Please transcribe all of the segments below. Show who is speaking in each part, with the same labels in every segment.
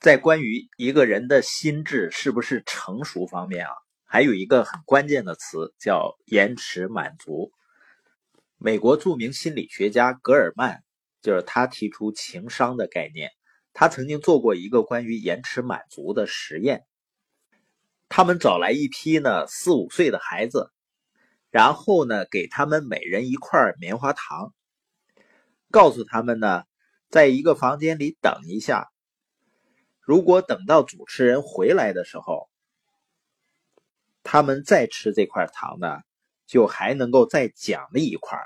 Speaker 1: 在关于一个人的心智是不是成熟方面啊，还有一个很关键的词叫延迟满足。美国著名心理学家格尔曼就是他提出情商的概念。他曾经做过一个关于延迟满足的实验。他们找来一批呢四五岁的孩子，然后呢给他们每人一块棉花糖，告诉他们呢在一个房间里等一下。如果等到主持人回来的时候，他们再吃这块糖呢，就还能够再奖励一块。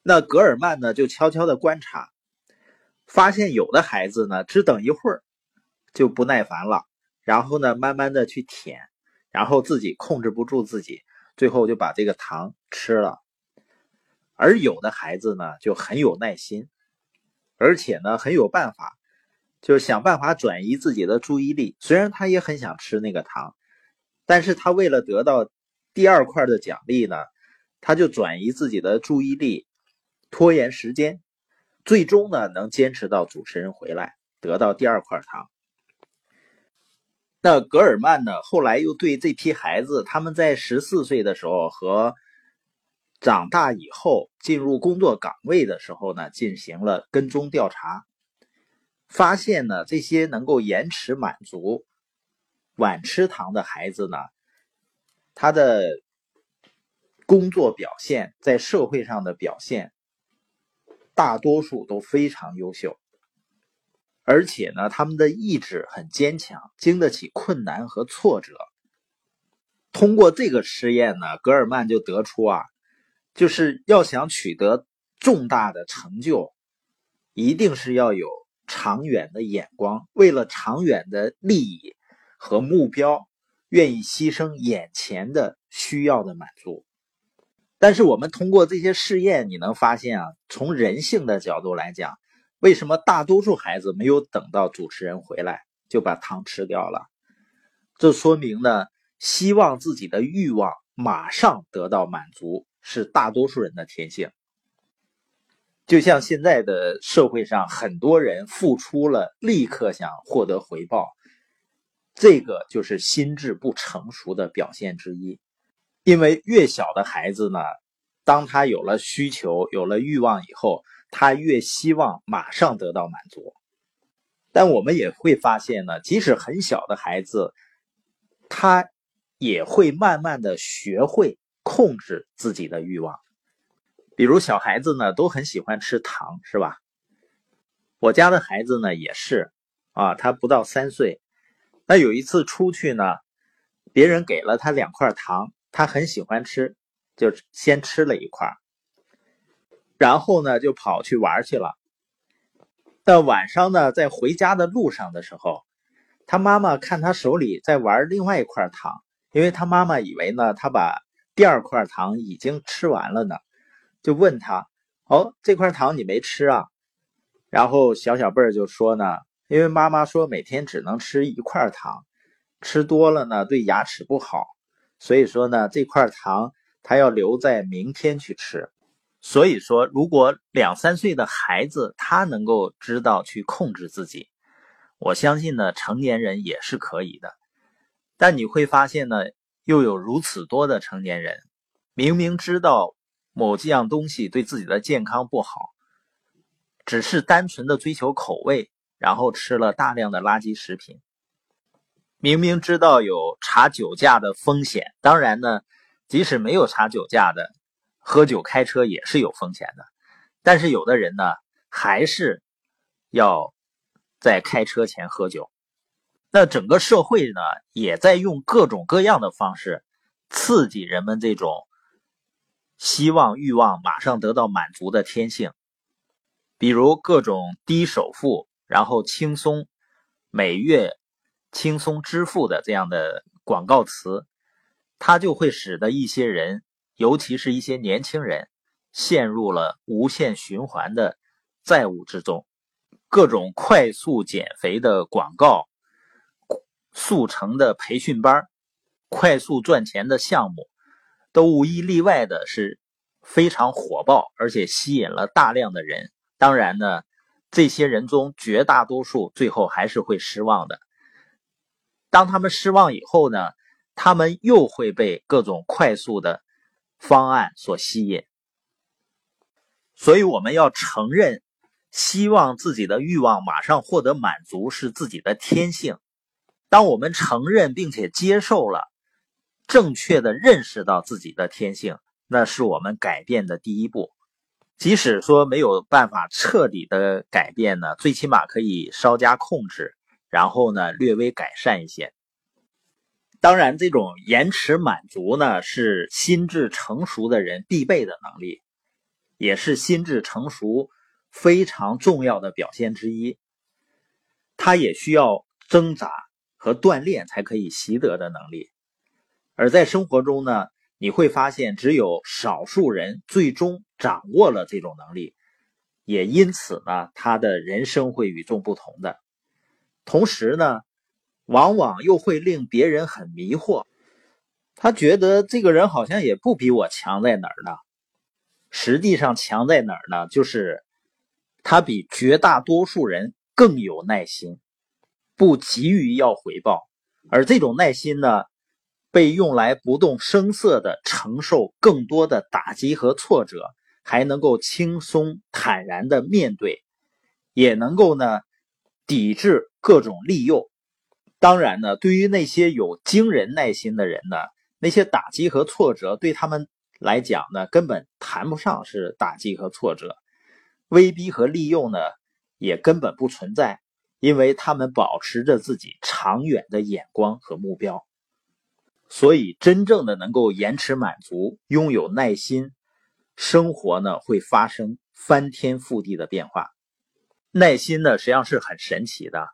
Speaker 1: 那格尔曼呢就悄悄的观察。发现有的孩子呢，只等一会儿就不耐烦了，然后呢，慢慢的去舔，然后自己控制不住自己，最后就把这个糖吃了。而有的孩子呢，就很有耐心，而且呢，很有办法，就是想办法转移自己的注意力。虽然他也很想吃那个糖，但是他为了得到第二块的奖励呢，他就转移自己的注意力，拖延时间。最终呢，能坚持到主持人回来，得到第二块糖。那格尔曼呢，后来又对这批孩子，他们在十四岁的时候和长大以后进入工作岗位的时候呢，进行了跟踪调查，发现呢，这些能够延迟满足、晚吃糖的孩子呢，他的工作表现在社会上的表现。大多数都非常优秀，而且呢，他们的意志很坚强，经得起困难和挫折。通过这个实验呢，格尔曼就得出啊，就是要想取得重大的成就，一定是要有长远的眼光，为了长远的利益和目标，愿意牺牲眼前的需要的满足。但是我们通过这些试验，你能发现啊，从人性的角度来讲，为什么大多数孩子没有等到主持人回来就把糖吃掉了？这说明呢，希望自己的欲望马上得到满足是大多数人的天性。就像现在的社会上，很多人付出了立刻想获得回报，这个就是心智不成熟的表现之一。因为越小的孩子呢，当他有了需求、有了欲望以后，他越希望马上得到满足。但我们也会发现呢，即使很小的孩子，他也会慢慢的学会控制自己的欲望。比如小孩子呢，都很喜欢吃糖，是吧？我家的孩子呢也是，啊，他不到三岁，那有一次出去呢，别人给了他两块糖。他很喜欢吃，就先吃了一块，然后呢就跑去玩去了。到晚上呢，在回家的路上的时候，他妈妈看他手里在玩另外一块糖，因为他妈妈以为呢他把第二块糖已经吃完了呢，就问他：“哦，这块糖你没吃啊？”然后小小贝儿就说呢：“因为妈妈说每天只能吃一块糖，吃多了呢对牙齿不好。”所以说呢，这块糖他要留在明天去吃。所以说，如果两三岁的孩子他能够知道去控制自己，我相信呢，成年人也是可以的。但你会发现呢，又有如此多的成年人，明明知道某几样东西对自己的健康不好，只是单纯的追求口味，然后吃了大量的垃圾食品。明明知道有查酒驾的风险，当然呢，即使没有查酒驾的，喝酒开车也是有风险的。但是有的人呢，还是要在开车前喝酒。那整个社会呢，也在用各种各样的方式刺激人们这种希望、欲望马上得到满足的天性，比如各种低首付，然后轻松每月。轻松支付的这样的广告词，它就会使得一些人，尤其是一些年轻人，陷入了无限循环的债务之中。各种快速减肥的广告、速成的培训班、快速赚钱的项目，都无一例外的是非常火爆，而且吸引了大量的人。当然呢，这些人中绝大多数最后还是会失望的。当他们失望以后呢，他们又会被各种快速的方案所吸引。所以我们要承认，希望自己的欲望马上获得满足是自己的天性。当我们承认并且接受了，正确的认识到自己的天性，那是我们改变的第一步。即使说没有办法彻底的改变呢，最起码可以稍加控制，然后呢略微改善一些。当然，这种延迟满足呢，是心智成熟的人必备的能力，也是心智成熟非常重要的表现之一。他也需要挣扎和锻炼才可以习得的能力。而在生活中呢，你会发现只有少数人最终掌握了这种能力，也因此呢，他的人生会与众不同的。同时呢，往往又会令别人很迷惑，他觉得这个人好像也不比我强在哪儿呢？实际上强在哪儿呢？就是他比绝大多数人更有耐心，不急于要回报，而这种耐心呢？被用来不动声色的承受更多的打击和挫折，还能够轻松坦然的面对，也能够呢抵制各种利诱。当然呢，对于那些有惊人耐心的人呢，那些打击和挫折对他们来讲呢，根本谈不上是打击和挫折，威逼和利诱呢也根本不存在，因为他们保持着自己长远的眼光和目标。所以，真正的能够延迟满足、拥有耐心，生活呢会发生翻天覆地的变化。耐心呢实际上是很神奇的。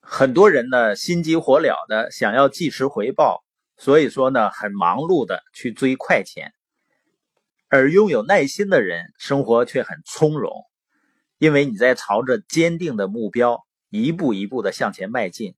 Speaker 1: 很多人呢心急火燎的想要即时回报，所以说呢很忙碌的去追快钱。而拥有耐心的人，生活却很从容，因为你在朝着坚定的目标一步一步的向前迈进。